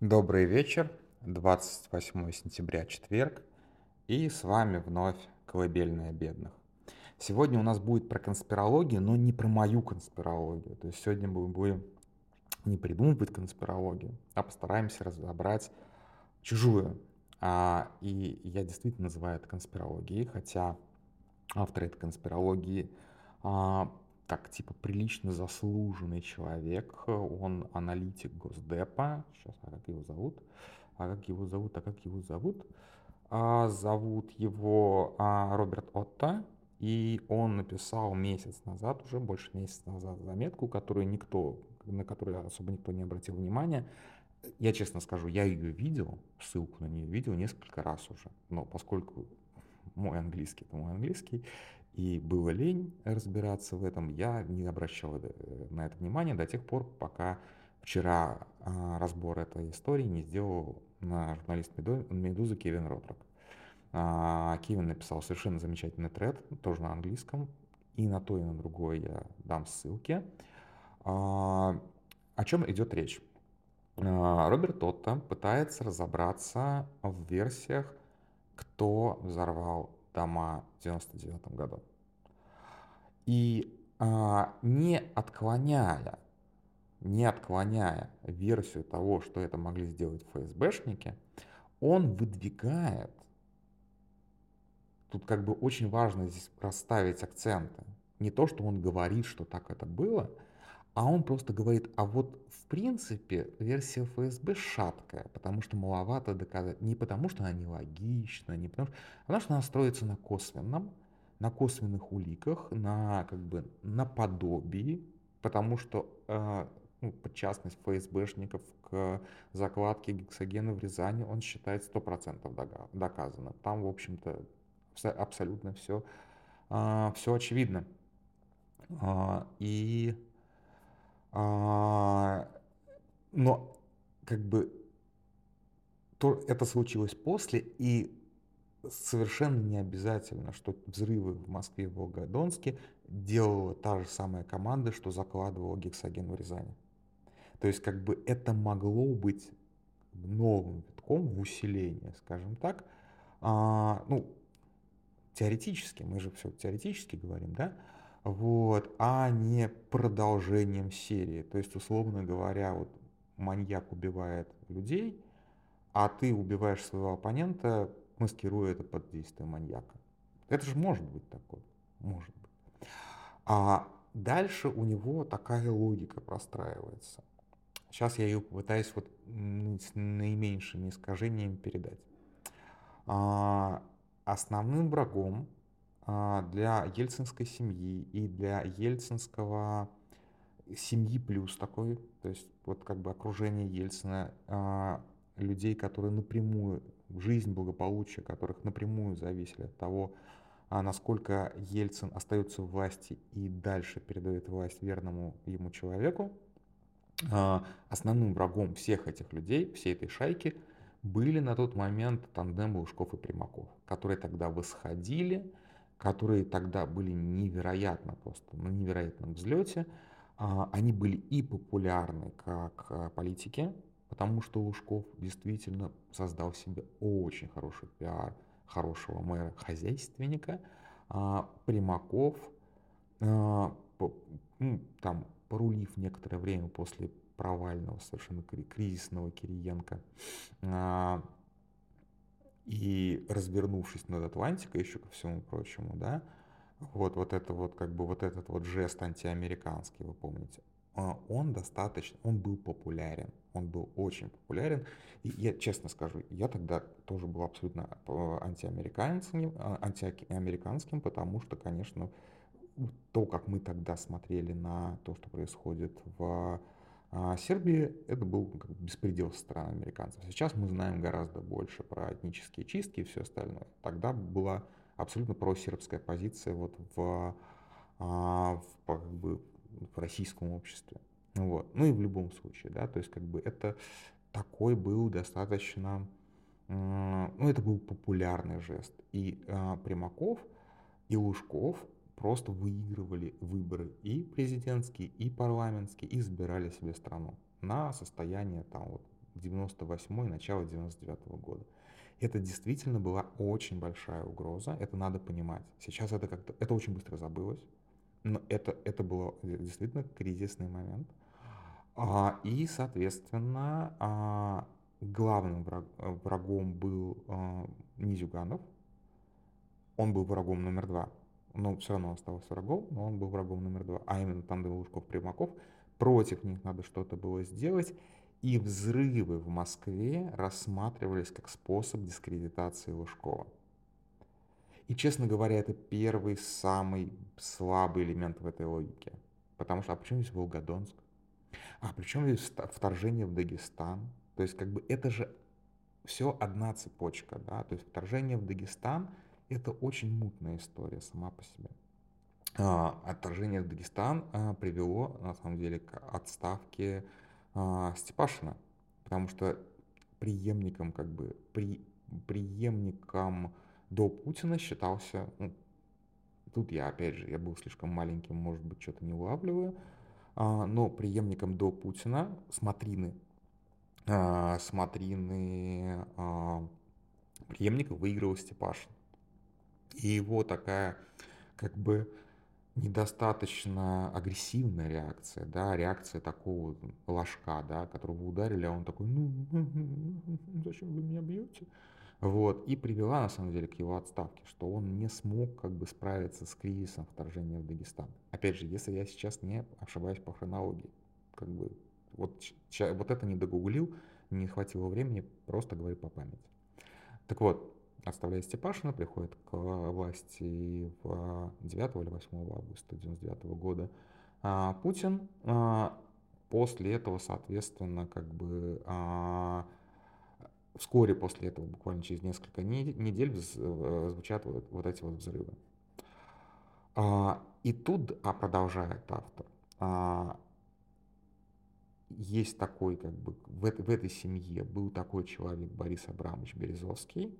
Добрый вечер, 28 сентября, четверг, и с вами вновь «Колыбельная бедных». Сегодня у нас будет про конспирологию, но не про мою конспирологию. То есть сегодня мы будем не придумывать конспирологию, а постараемся разобрать чужую. А, и я действительно называю это конспирологией, хотя автор этой конспирологии а, так, типа, прилично заслуженный человек, он аналитик Госдепа, сейчас, а как его зовут? А как его зовут? А как его зовут? А, зовут его а, Роберт Отто, и он написал месяц назад, уже больше месяца назад, заметку, которую никто, на которую особо никто не обратил внимания. Я честно скажу, я ее видел, ссылку на нее видел несколько раз уже, но поскольку мой английский, это мой английский, и было лень разбираться в этом, я не обращал э, на это внимания до тех пор, пока вчера а, разбор этой истории не сделал на журналист Медузы Кевин Родрок. А, Кевин написал совершенно замечательный тред, тоже на английском, и на то, и на другое я дам ссылки. А, о чем идет речь? Роберт Отто пытается разобраться в версиях, кто взорвал дома в 99 году. И а, не отклоняя, не отклоняя версию того, что это могли сделать ФСБшники, он выдвигает, тут как бы очень важно здесь расставить акценты, не то, что он говорит, что так это было, а он просто говорит, а вот в принципе версия ФСБ шаткая, потому что маловато доказать. Не потому, что она нелогична, не потому, что, потому что она строится на косвенном, на косвенных уликах, на как бы на подобии, потому что э, ну, частность ФСБшников к закладке гексогена в Рязани он считает 100% доказано. Там, в общем-то, абсолютно все, э, все очевидно. Э, и а, но как бы то, это случилось после, и совершенно не обязательно, что взрывы в Москве и Волгодонске делала та же самая команда, что закладывала гексоген в Рязани. То есть как бы это могло быть новым витком в усиление, скажем так. А, ну, теоретически, мы же все теоретически говорим, да, вот, а не продолжением серии. То есть, условно говоря, вот маньяк убивает людей, а ты убиваешь своего оппонента, маскируя это под действие маньяка. Это же может быть такое. Может быть. А дальше у него такая логика простраивается. Сейчас я ее попытаюсь вот с наименьшими искажениями передать. А, основным врагом а, для ельцинской семьи и для ельцинского семьи плюс такой, то есть вот как бы окружение Ельцина, а, людей, которые напрямую, жизнь, благополучие которых напрямую зависели от того, а насколько Ельцин остается в власти и дальше передает власть верному ему человеку, основным врагом всех этих людей, всей этой шайки, были на тот момент тандем Лужков и Примаков, которые тогда восходили, которые тогда были невероятно просто, на невероятном взлете. А, они были и популярны как а, политики, потому что Лужков действительно создал себе очень хороший пиар хорошего мэра, хозяйственника. А, Примаков, ну, там, порулив некоторое время после провального, совершенно кризисного Кириенко, и развернувшись над Атлантикой еще ко всему прочему, да, вот, вот это вот, как бы вот этот вот жест антиамериканский, вы помните, а, он достаточно, он был популярен, он был очень популярен. И я честно скажу, я тогда тоже был абсолютно а, антиамериканским, а, антиамериканским, потому что, конечно, то, как мы тогда смотрели на то, что происходит в а Сербии это был как беспредел со стороны американцев. Сейчас мы знаем гораздо больше про этнические чистки и все остальное. Тогда была абсолютно просербская позиция вот в, а, в, как бы, в российском обществе. Вот. Ну и в любом случае, да, то есть как бы это такой был достаточно, ну это был популярный жест. И а, Примаков и Лужков просто выигрывали выборы и президентские, и парламентские, и избирали себе страну на состояние там вот 98 и начало 99 -го года. Это действительно была очень большая угроза, это надо понимать. Сейчас это как-то, это очень быстро забылось, но это, это был действительно кризисный момент. А, и, соответственно, а, главным враг, врагом был а, Низюганов. Он был врагом номер два, но все равно остался врагом, но он был врагом номер два, а именно там Лужков, Примаков. Против них надо что-то было сделать. И взрывы в Москве рассматривались как способ дискредитации Лужкова. И, честно говоря, это первый самый слабый элемент в этой логике. Потому что, а почему здесь Волгодонск? А причем здесь вторжение в Дагестан? То есть, как бы это же все одна цепочка, да, то есть вторжение в Дагестан – это очень мутная история сама по себе. А, отторжение в Дагестан а, привело, на самом деле, к отставке а, Степашина, потому что преемником, как бы, при, преемником до Путина считался, ну, тут я, опять же, я был слишком маленьким, может быть, что-то не улавливаю, а, но преемником до Путина смотрины, а, смотрины а, преемника выиграл Степашин. И его такая, как бы, недостаточно агрессивная реакция, да, реакция такого ложка, да, которого ударили, а он такой, ну, зачем вы меня бьете? Вот, и привела, на самом деле, к его отставке, что он не смог как бы справиться с кризисом вторжения в Дагестан. Опять же, если я сейчас не ошибаюсь по хронологии, как бы, вот, вот это не догуглил, не хватило времени, просто говорю по памяти. Так вот, отставляет Степашина, приходит к власти в 9 или 8 августа 1999 года а, Путин. А, после этого, соответственно, как бы а, вскоре после этого, буквально через несколько недель, э, звучат вот, вот эти вот взрывы. И тут, а продолжает автор, есть такой, как бы, в, в этой семье был такой человек Борис Абрамович Березовский,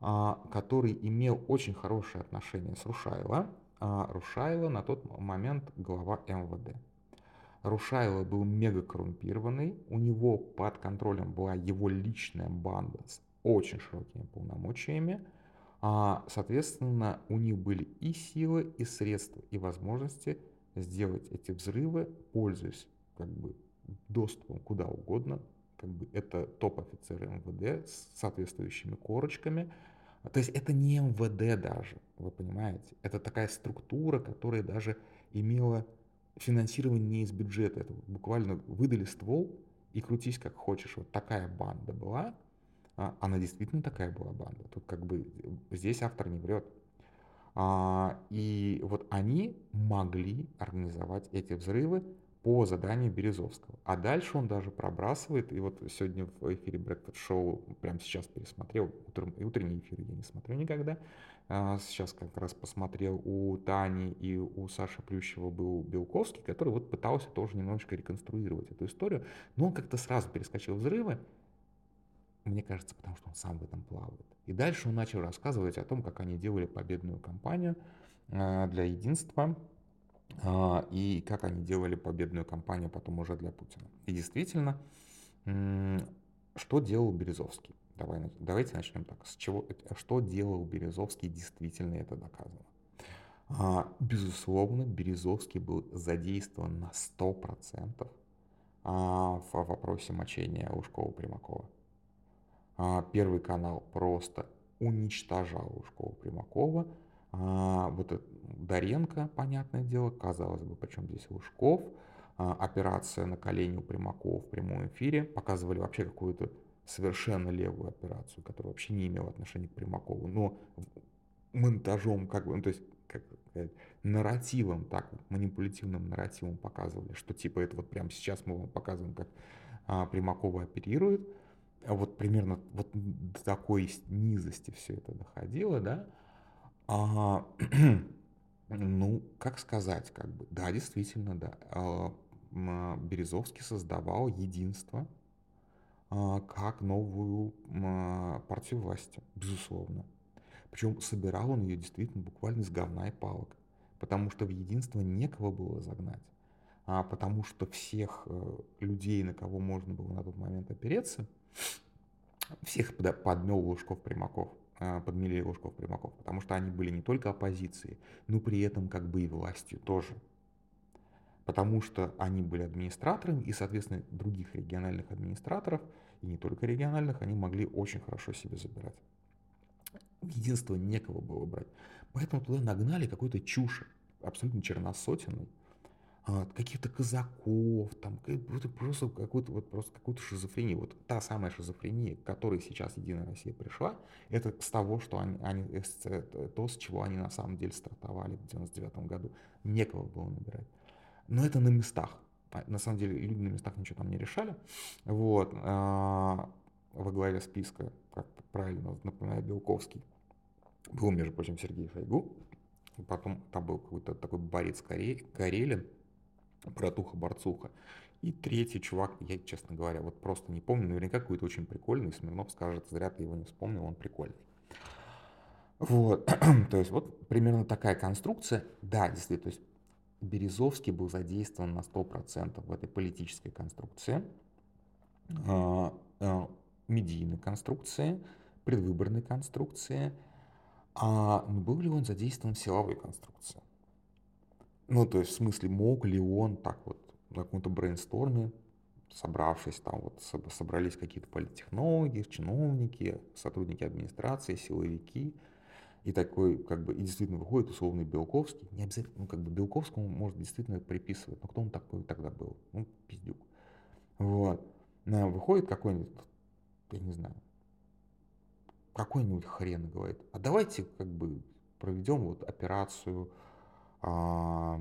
а, который имел очень хорошие отношения с Рушайло. А Рушайло на тот момент глава МВД. Рушайло был мега коррумпированный, у него под контролем была его личная банда с очень широкими полномочиями. А, соответственно, у них были и силы, и средства, и возможности сделать эти взрывы, пользуясь как бы доступом куда угодно, как бы это топ-офицеры МВД с соответствующими корочками. То есть это не МВД даже, вы понимаете. Это такая структура, которая даже имела финансирование не из бюджета. Это буквально выдали ствол и крутись как хочешь. Вот такая банда была. А, она действительно такая была банда. Тут как бы здесь автор не врет. А, и вот они могли организовать эти взрывы по заданию Березовского. А дальше он даже пробрасывает, и вот сегодня в эфире Breakfast Show, прямо сейчас пересмотрел, утром, и утренний эфир я не смотрю никогда, а, сейчас как раз посмотрел у Тани и у Саши Плющева был Белковский, который вот пытался тоже немножечко реконструировать эту историю, но он как-то сразу перескочил взрывы, мне кажется, потому что он сам в этом плавает. И дальше он начал рассказывать о том, как они делали победную кампанию а, для единства, и как они делали победную кампанию потом уже для Путина. И действительно, что делал Березовский? Давай, давайте начнем так. С чего, что делал Березовский, действительно это доказано. А, безусловно, Березовский был задействован на 100% а, в вопросе мочения Лужкова-Примакова. Первый канал просто уничтожал Лужкова-Примакова, а, вот Доренко, понятное дело, казалось бы, причем здесь Лужков, а, операция на колени у Примакова в прямом эфире, показывали вообще какую-то совершенно левую операцию, которая вообще не имела отношения к Примакову, но монтажом, как бы, ну, то есть, как нарративом, так манипулятивным нарративом показывали, что типа это вот прямо сейчас мы вам показываем, как а, Примакова оперирует, а вот примерно вот до такой низости все это доходило, да, а, ну, как сказать, как бы, да, действительно, да. А, Березовский создавал единство а, как новую партию власти, безусловно. Причем собирал он ее действительно буквально из говна и палок, потому что в единство некого было загнать. а, потому что всех э, людей, на кого можно было на тот момент опереться, всех подмел Лужков-Примаков, а, подмели Лужков-Примаков, потому что они были не только оппозицией, но при этом как бы и властью тоже. Потому что они были администраторами, и, соответственно, других региональных администраторов, и не только региональных, они могли очень хорошо себе забирать. Единство некого было брать. Поэтому туда нагнали какой-то чушь, абсолютно черносотенный, а, каких-то казаков, там, просто какую-то вот просто какую-то шизофрению. Вот та самая шизофрения, к которой сейчас Единая Россия пришла, это с того, что они, они то, с чего они на самом деле стартовали в 99 году. Некого было набирать. Но это на местах. А, на самом деле люди на местах ничего там не решали. Вот. А, во главе списка, как правильно напоминаю, Белковский, был, между прочим, Сергей Шойгу. Потом там был какой-то такой Борис Карелин, братуха-борцуха. И третий чувак, я, честно говоря, вот просто не помню, наверняка какой-то очень прикольный. Смирнов скажет, зря ты его не вспомнил, он прикольный. Вот, то есть вот примерно такая конструкция. Да, действительно, то есть Березовский был задействован на 100% в этой политической конструкции, а, а, медийной конструкции, предвыборной конструкции. А был ли он задействован в силовой конструкции? Ну, то есть, в смысле, мог ли он так вот на каком-то брейнсторме, собравшись, там вот собрались какие-то политтехнологи, чиновники, сотрудники администрации, силовики, и такой, как бы, и действительно выходит условный Белковский, не обязательно, ну, как бы, Белковскому может действительно приписывать, но кто он такой тогда был? Ну, пиздюк. Вот. Выходит какой-нибудь, я не знаю, какой-нибудь хрен говорит, а давайте, как бы, проведем вот операцию а,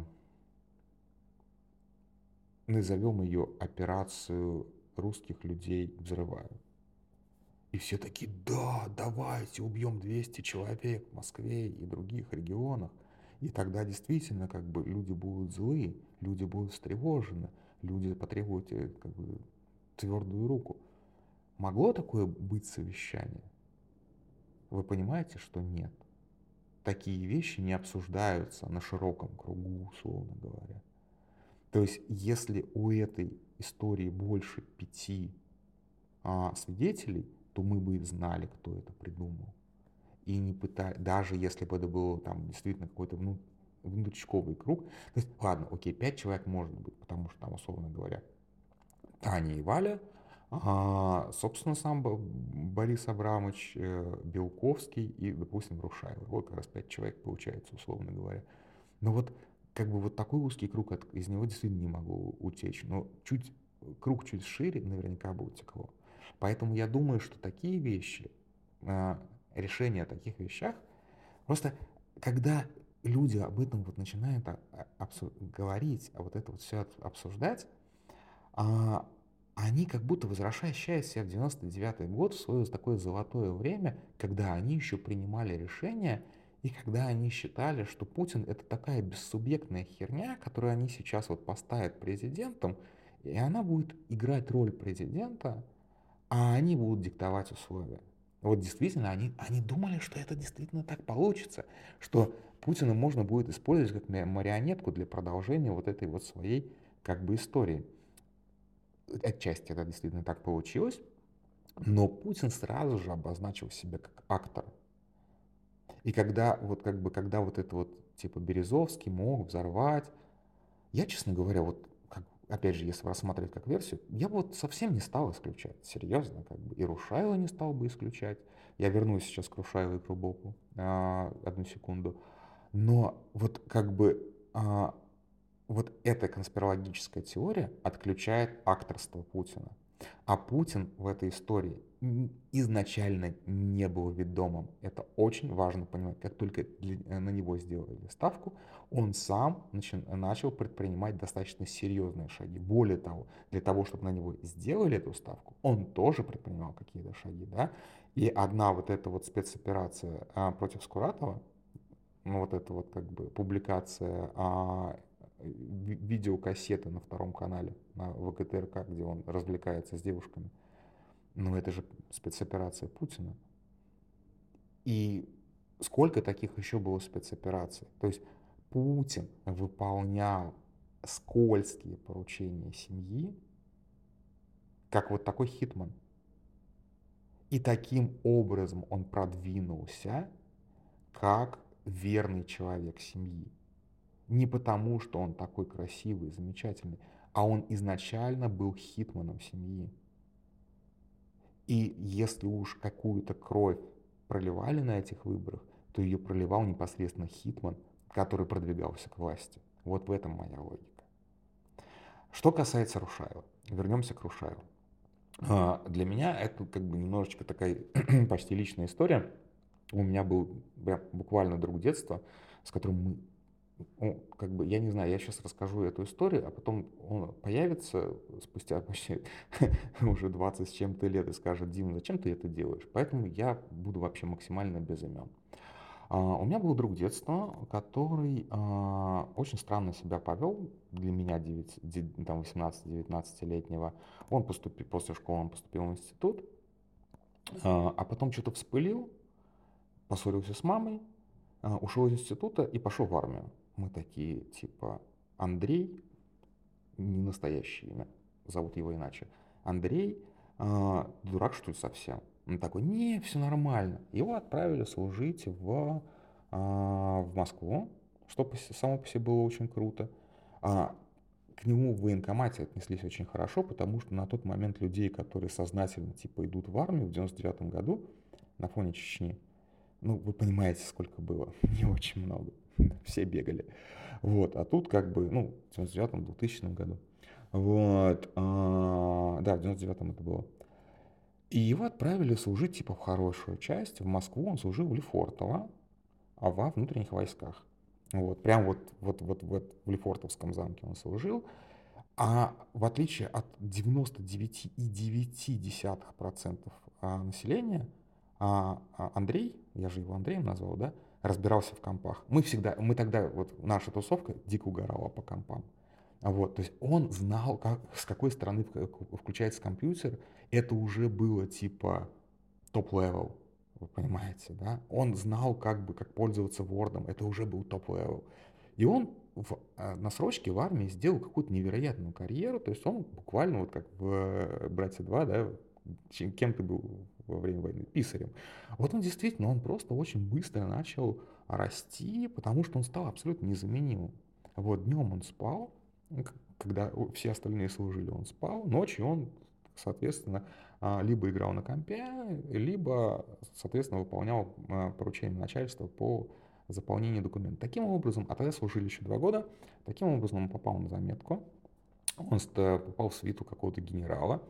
назовем ее операцию русских людей взрывают. И все такие, да, давайте убьем 200 человек в Москве и других регионах. И тогда действительно как бы люди будут злые, люди будут встревожены, люди потребуют э, как бы твердую руку. Могло такое быть совещание? Вы понимаете, что нет такие вещи не обсуждаются на широком кругу, условно говоря. То есть, если у этой истории больше пяти а, свидетелей, то мы бы знали, кто это придумал. И не пытая, даже если бы это был там действительно какой-то внут, внутричковый круг. То есть, ладно, окей, пять человек может быть, потому что там, условно говоря, Таня и Валя – а, собственно, сам Борис Абрамович, э, Белковский и, допустим, Рушаева. Вот как раз пять человек получается, условно говоря. Но вот как бы вот такой узкий круг, из него действительно не могу утечь. Но чуть, круг чуть шире наверняка бы утекло. Поэтому я думаю, что такие вещи, а, решения о таких вещах, просто когда люди об этом вот начинают а, говорить, а вот это вот все обсуждать, они как будто возвращают себя в 99 год, в свое такое золотое время, когда они еще принимали решения, и когда они считали, что Путин это такая бессубъектная херня, которую они сейчас вот поставят президентом, и она будет играть роль президента, а они будут диктовать условия. Вот действительно, они, они думали, что это действительно так получится, что Путина можно будет использовать как марионетку для продолжения вот этой вот своей как бы истории отчасти это действительно так получилось, но Путин сразу же обозначил себя как актор. И когда вот как бы, когда вот это вот типа Березовский мог взорвать, я, честно говоря, вот как, опять же, если рассматривать как версию, я вот совсем не стал исключать, серьезно, как бы, и Рушайла не стал бы исключать. Я вернусь сейчас к Рушайлу и Крубоку, а, одну секунду. Но вот как бы а, вот эта конспирологическая теория отключает акторство Путина. А Путин в этой истории изначально не был ведомым. Это очень важно понимать. Как только э, на него сделали ставку, он сам начал предпринимать достаточно серьезные шаги. Более того, для того, чтобы на него сделали эту ставку, он тоже предпринимал какие-то шаги. Да? И одна вот эта вот спецоперация а, против Скуратова, ну вот эта вот как бы публикация а, видеокассеты на втором канале, на ВКТРК, где он развлекается с девушками. Но это же спецоперация Путина. И сколько таких еще было спецопераций? То есть Путин выполнял скользкие поручения семьи, как вот такой hitman. И таким образом он продвинулся как верный человек семьи. Не потому, что он такой красивый, замечательный, а он изначально был hitman ом семьи. И если уж какую-то кровь проливали на этих выборах, то ее проливал непосредственно hitman, который продвигался к власти. Вот в этом моя логика. Что касается Рушаева, вернемся к Рушаеву. А, для меня это как бы немножечко такая почти личная история. У меня был буквально друг детства, с которым мы ну, как бы, я не знаю, я сейчас расскажу эту историю, а потом он появится спустя почти уже 20 с чем-то лет и скажет, Дим, зачем ты это делаешь? Поэтому я буду вообще максимально без имен. Uh, у меня был друг детства, который uh, очень странно себя повел для меня 9, там 18-19-летнего. Он поступил, после школы он поступил в институт, uh, а потом что-то вспылил, поссорился с мамой, ушел из института и пошел в армию. Мы такие, типа, Андрей, не настоящее имя, зовут его иначе. Андрей, дурак что ли совсем? Он такой, не, все нормально. Его отправили служить в, а, в Москву, что само по себе было очень круто. А, к нему в военкомате отнеслись очень хорошо, потому что на тот момент людей, которые сознательно типа идут в армию в 99 году на фоне Чечни, ну, вы понимаете, сколько было, не очень много, все бегали. Вот, а тут как бы, ну, в 99-м, 2000 году. Вот, а, да, в 99-м это было. И его отправили служить типа в хорошую часть. В Москву он служил в Лефортово, а во внутренних войсках. Вот, прям вот, вот, вот, вот в Лефортовском замке он служил. А в отличие от 99,9% а, населения, а, Андрей, я же его Андреем назвал, да, разбирался в компах. Мы всегда, мы тогда, вот наша тусовка дико угорала по компам. Вот, то есть он знал, как, с какой стороны включается компьютер, это уже было типа top-level, вы понимаете, да? Он знал, как бы, как пользоваться Word, это уже был top-level. И он в, э, на срочке в армии сделал какую-то невероятную карьеру, то есть он буквально, вот как в э, «Братья 2», да, кем ты был во время войны? Писарем. Вот он действительно, он просто очень быстро начал расти, потому что он стал абсолютно незаменимым. Вот днем он спал, когда все остальные служили, он спал, ночью он соответственно, а, либо играл на компе, либо, соответственно, выполнял а, поручения начальства по заполнению документов. Таким образом, а тогда служили еще два года, таким образом он попал на заметку, он попал в свиту какого-то генерала,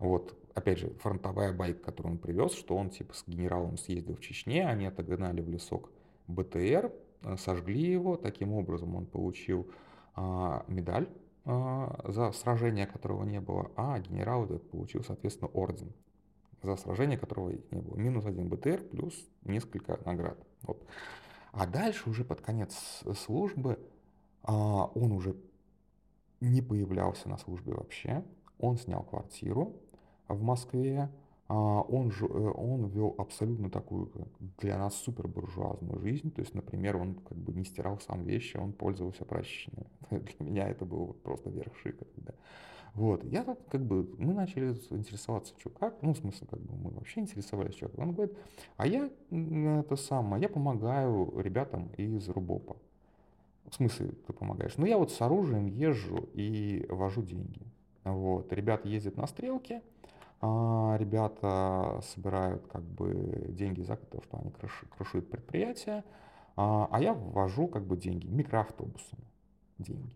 вот, опять же, фронтовая байк, которую он привез, что он типа с генералом съездил в Чечне, они отогнали в лесок БТР, э, сожгли его, таким образом он получил а, медаль а, за сражение, которого не было, а генерал этот получил, соответственно, орден за сражение, которого не было. Минус один БТР плюс несколько наград. Вот. А дальше уже под конец службы а, он уже не появлялся на службе вообще. Он снял квартиру в Москве, а, он, же, э, он вел абсолютно такую для нас супер буржуазную жизнь. То есть, например, он как бы не стирал сам вещи, он пользовался прачечной. Для меня это было просто верх шика. Да. Вот, я тут как бы, мы начали интересоваться, что как, ну, в смысле, как бы мы вообще интересовались, что. Он говорит, а я это самое, я помогаю ребятам из Рубопа. В смысле, ты помогаешь? Ну, я вот с оружием езжу и вожу деньги. Вот, ребята ездят на стрелке, а, ребята собирают как бы деньги за то, что они крышуют предприятия, а, а я ввожу как бы деньги микроавтобусами, деньги.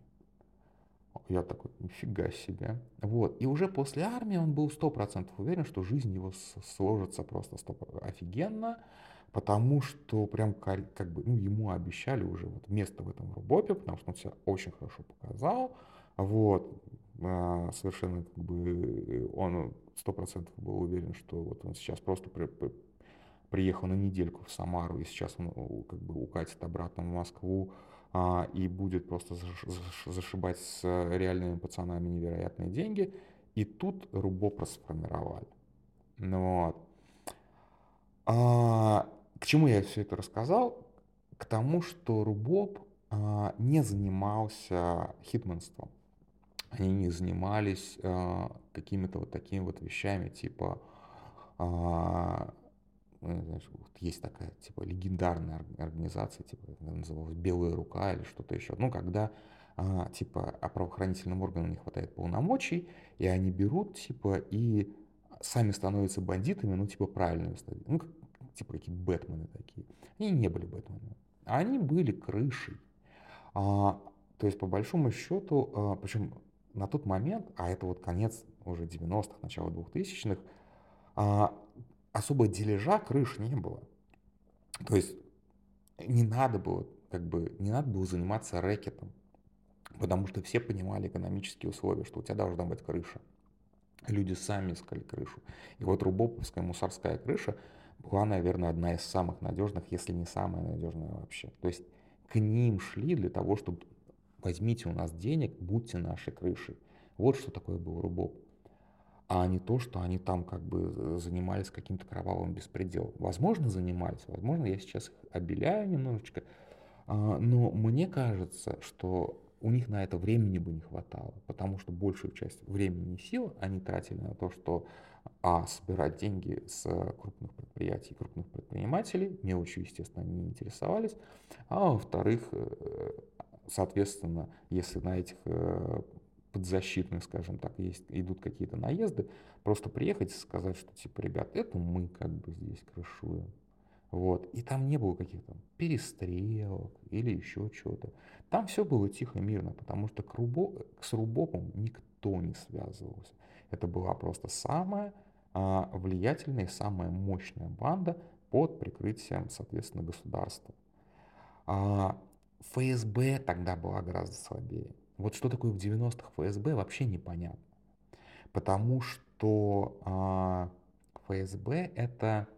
Я такой, нифига себе. Вот. И уже после армии он был сто процентов уверен, что жизнь его сложится просто 100% офигенно, потому что прям как бы, ну, ему обещали уже вот место в этом рубопе, потому что он себя очень хорошо показал. Вот. А, совершенно как бы он сто процентов был уверен, что вот он сейчас просто при, при, приехал на недельку в Самару, и сейчас он как бы укатит обратно в Москву а, и будет просто зашибать с реальными пацанами невероятные деньги. И тут Рубоп сформировали. Ну, вот. А, к чему я все это рассказал? К тому, что Рубоп а, не занимался хитменством. Они не занимались а, какими-то вот такими вот вещами, типа, а, ну, знаешь, вот есть такая, типа, легендарная организация, типа, называлась «Белая рука» или что-то еще. Ну, когда, а, типа, а правоохранительным органам не хватает полномочий, и они берут, типа, и сами становятся бандитами, ну, типа, правильно, ну, как, типа, какие Бэтмены такие. Они не были Бэтменами, они были крышей. А, то есть, по большому счету, а, причем на тот момент, а это вот конец уже 90-х, начало 2000-х, а, особо дележа крыш не было. То есть не надо было, как бы, не надо было заниматься рэкетом, потому что все понимали экономические условия, что у тебя должна быть крыша. Люди сами искали крышу. И вот Рубоповская мусорская крыша была, наверное, одна из самых надежных, если не самая надежная вообще. То есть к ним шли для того, чтобы возьмите у нас денег, будьте нашей крышей. Вот что такое был Рубоп. А не то, что они там как бы занимались каким-то кровавым беспределом. Возможно, занимались, возможно, я сейчас их обеляю немножечко, а, но мне кажется, что у них на это времени бы не хватало, потому что большую часть времени и сил они тратили на то, что а, собирать деньги с крупных предприятий, крупных предпринимателей, мелочью, естественно, они не интересовались, а во-вторых, э, соответственно, если на этих э, подзащитных, скажем так, есть, идут какие-то наезды, просто приехать и сказать, что типа, ребят, это мы как бы здесь крышуем. Вот. И там не было каких-то перестрелок или еще чего-то. Там все было тихо, мирно, потому что к, Рубо, с Рубопом никто не связывался. Это была просто самая а, влиятельная и самая мощная банда под прикрытием, соответственно, государства. А, ФСБ тогда была гораздо слабее. Вот что такое в 90-х ФСБ вообще непонятно. Потому что а, ФСБ это...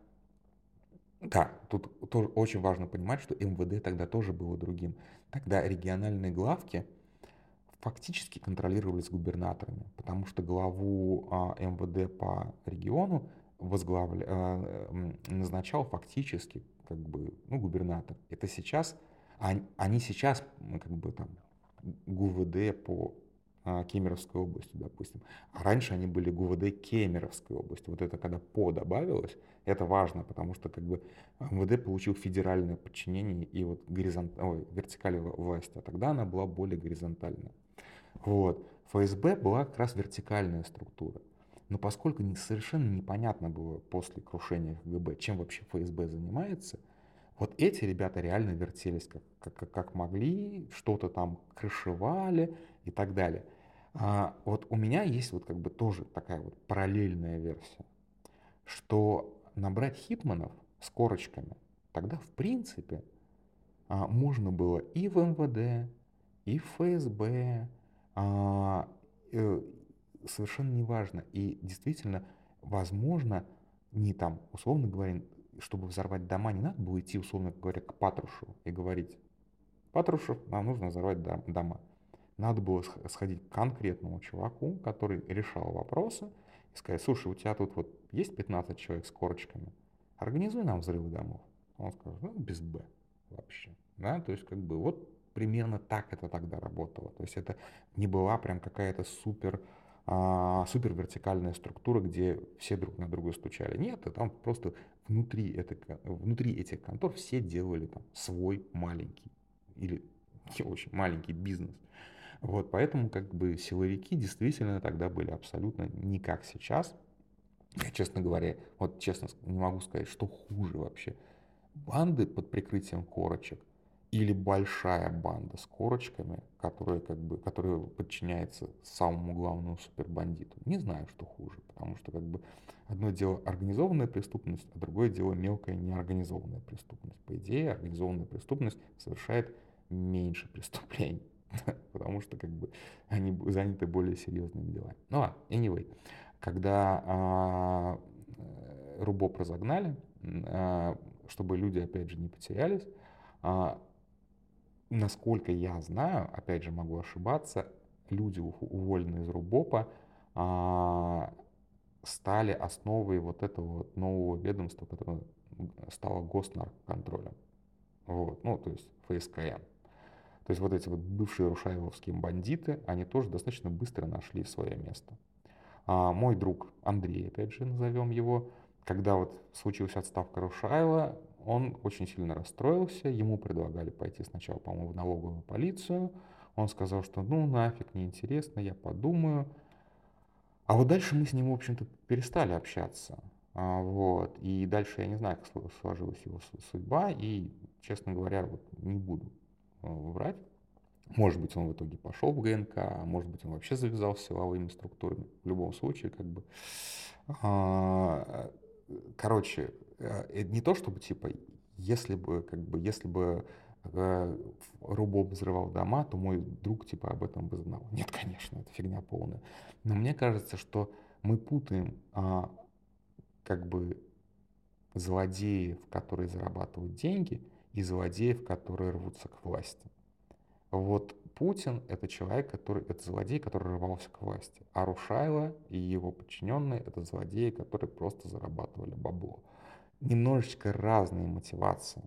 Да, тут тоже очень важно понимать, что МВД тогда тоже было другим. Тогда региональные главки фактически контролировались губернаторами, потому что главу а, МВД по региону возглавля, а, назначал фактически как бы, ну, губернатор. Это сейчас они, сейчас как бы там ГУВД по а, Кемеровской области, допустим. А раньше они были ГУВД Кемеровской области. Вот это когда по добавилось, это важно, потому что как бы МВД получил федеральное подчинение и вот горизонт... Ой, вертикаль власти, а тогда она была более горизонтальная. Вот. ФСБ была как раз вертикальная структура. Но поскольку совершенно непонятно было после крушения КГБ, чем вообще ФСБ занимается – вот эти ребята реально вертелись как, как, как могли, что-то там крышевали и так далее. А вот у меня есть вот как бы тоже такая вот параллельная версия, что набрать хитманов с корочками тогда в принципе а, можно было и в МВД, и в ФСБ, а, э, совершенно неважно. И действительно, возможно, не там, условно говоря, чтобы взорвать дома, не надо было идти, условно говоря, к Патрушу и говорить, Патрушев, нам нужно взорвать дома. Надо было сходить к конкретному чуваку, который решал вопросы, и сказать, слушай, у тебя тут вот есть 15 человек с корочками, организуй нам взрывы домов. Он скажет, ну, без «Б» вообще. Да, то есть, как бы, вот примерно так это тогда работало. То есть, это не была прям какая-то супер а, супер вертикальная структура, где все друг на друга стучали. Нет, там просто внутри, это, внутри этих контор все делали там свой маленький или не очень маленький бизнес. Вот, поэтому как бы силовики действительно тогда были абсолютно не как сейчас. Я, честно говоря, вот честно не могу сказать, что хуже вообще. Банды под прикрытием корочек – или большая банда с корочками, которая, как бы, которая подчиняется самому главному супербандиту. Не знаю, что хуже, потому что как бы одно дело организованная преступность, а другое дело мелкая неорганизованная преступность. По идее, организованная преступность совершает меньше преступлений, потому что как бы они заняты более серьезными делами. Ну ладно, anyway, когда а, э, Рубоп разогнали, а, чтобы люди опять же не потерялись, а, насколько я знаю, опять же могу ошибаться, люди, уволенные из Рубопа, а, стали основой вот этого вот нового ведомства, которое стало госнарконтролем. Вот, ну, то есть ФСКН. То есть вот эти вот бывшие рушайловские бандиты, они тоже достаточно быстро нашли свое место. А мой друг Андрей, опять же назовем его, когда вот случилась отставка Рушайла, он очень сильно расстроился, ему предлагали пойти сначала, по-моему, в налоговую полицию, он сказал, что ну нафиг, неинтересно, я подумаю. А вот дальше мы с ним, в общем-то, перестали общаться. А, вот. И дальше я не знаю, как сложилась его судьба, и, честно говоря, вот не буду э, врать. Может быть, он в итоге пошел в ГНК, а может быть, он вообще завязал с силовыми структурами. В любом случае, как бы... А, короче, э, не то, чтобы, типа, если бы, как бы, если бы э, Рубов взрывал дома, то мой друг типа об этом бы знал. Нет, конечно, это фигня полная. Но мне кажется, что мы путаем а, как бы злодеев, которые зарабатывают деньги, и злодеев, которые рвутся к власти. Вот Путин — это человек, который, это злодей, который рвался к власти. А Рушайло и его подчиненные — это злодеи, которые просто зарабатывали бабло. Немножечко разные мотивации.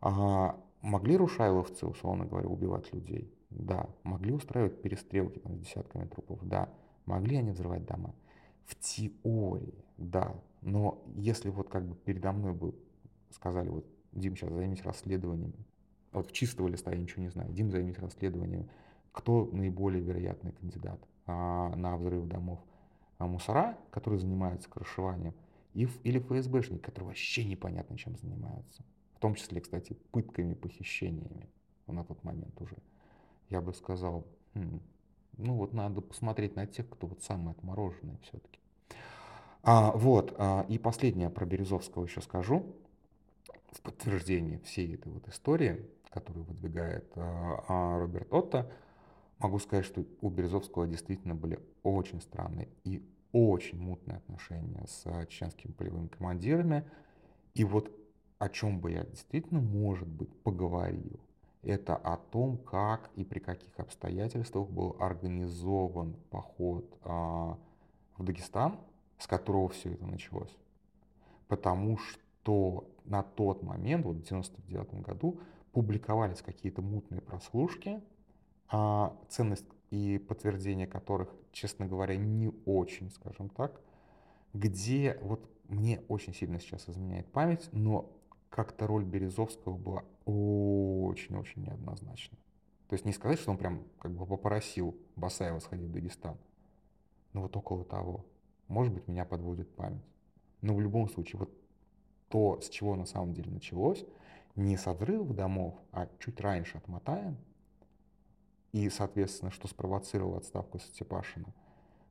А могли рушайловцы, условно говоря, убивать людей? Да. Могли устраивать перестрелки там, с десятками трупов? Да. Могли они взрывать дома? В теории, да. Но если вот как бы передо мной бы сказали, вот, Дим, сейчас займись расследованиями, вот чистого листа я ничего не знаю, Дим, займись расследованием, кто наиболее вероятный кандидат а, на взрыв домов? А мусора, которые занимаются крышеванием, или ФСБшники, которые вообще непонятно чем занимаются. В том числе, кстати, пытками, похищениями на тот момент уже. Я бы сказал, хм, ну вот надо посмотреть на тех, кто вот самый отмороженный все-таки. А, вот, а, и последнее про Березовского еще скажу. В подтверждение всей этой вот истории, которую выдвигает а, а, Роберт Отто, могу сказать, что у Березовского действительно были очень странные и очень мутные отношения с чеченскими полевыми командирами. И вот о чем бы я действительно, может быть, поговорил, это о том, как и при каких обстоятельствах был организован поход а, в Дагестан, с которого все это началось. Потому что на тот момент, вот в 99 году, публиковались какие-то мутные прослушки, а, ценность и подтверждение которых, честно говоря, не очень, скажем так, где вот мне очень сильно сейчас изменяет память, но как-то роль Березовского была очень-очень неоднозначна. То есть не сказать, что он прям как бы попросил Басаева сходить в Дагестан, но вот около того. Может быть, меня подводит память. Но в любом случае, вот то, с чего на самом деле началось, не с взрывов домов, а чуть раньше отмотаем, и, соответственно, что спровоцировало отставку Степашина.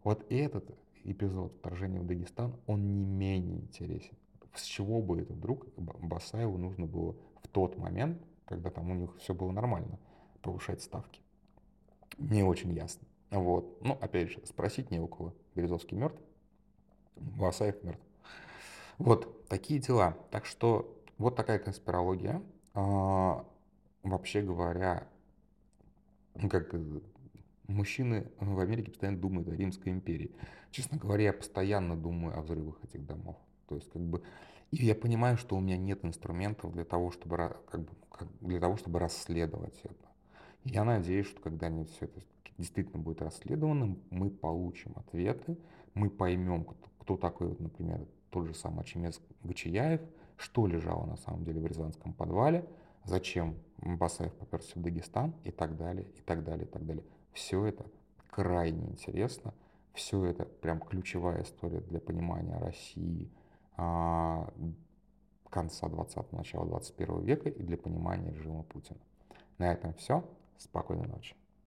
Вот этот эпизод вторжения в Дагестан, он не менее интересен с чего бы это вдруг Басаеву нужно было в тот момент, когда там у них все было нормально, повышать ставки. Не очень ясно. Вот. Ну, опять же, спросить не у кого. Березовский мертв, Басаев мертв. Вот, такие дела. Так что вот такая конспирология. А, вообще говоря, как мужчины в Америке постоянно думают о Римской империи. Честно говоря, я постоянно думаю о взрывах этих домов. То есть как бы и я понимаю, что у меня нет инструментов для того, чтобы как бы для того, чтобы расследовать это. Я надеюсь, что когда-нибудь все это действительно будет расследовано, мы получим ответы, мы поймем, кто, кто такой, вот, например, тот же самый Ачемец Гачияев, что лежало на самом деле в Рязанском подвале, зачем Басаев поперся в Дагестан и так далее, и так далее, и так далее. Все это крайне интересно, все это прям ключевая история для понимания России, а, конца 20-го, начала 21 века и для понимания режима Путина. На этом все. Спокойной ночи.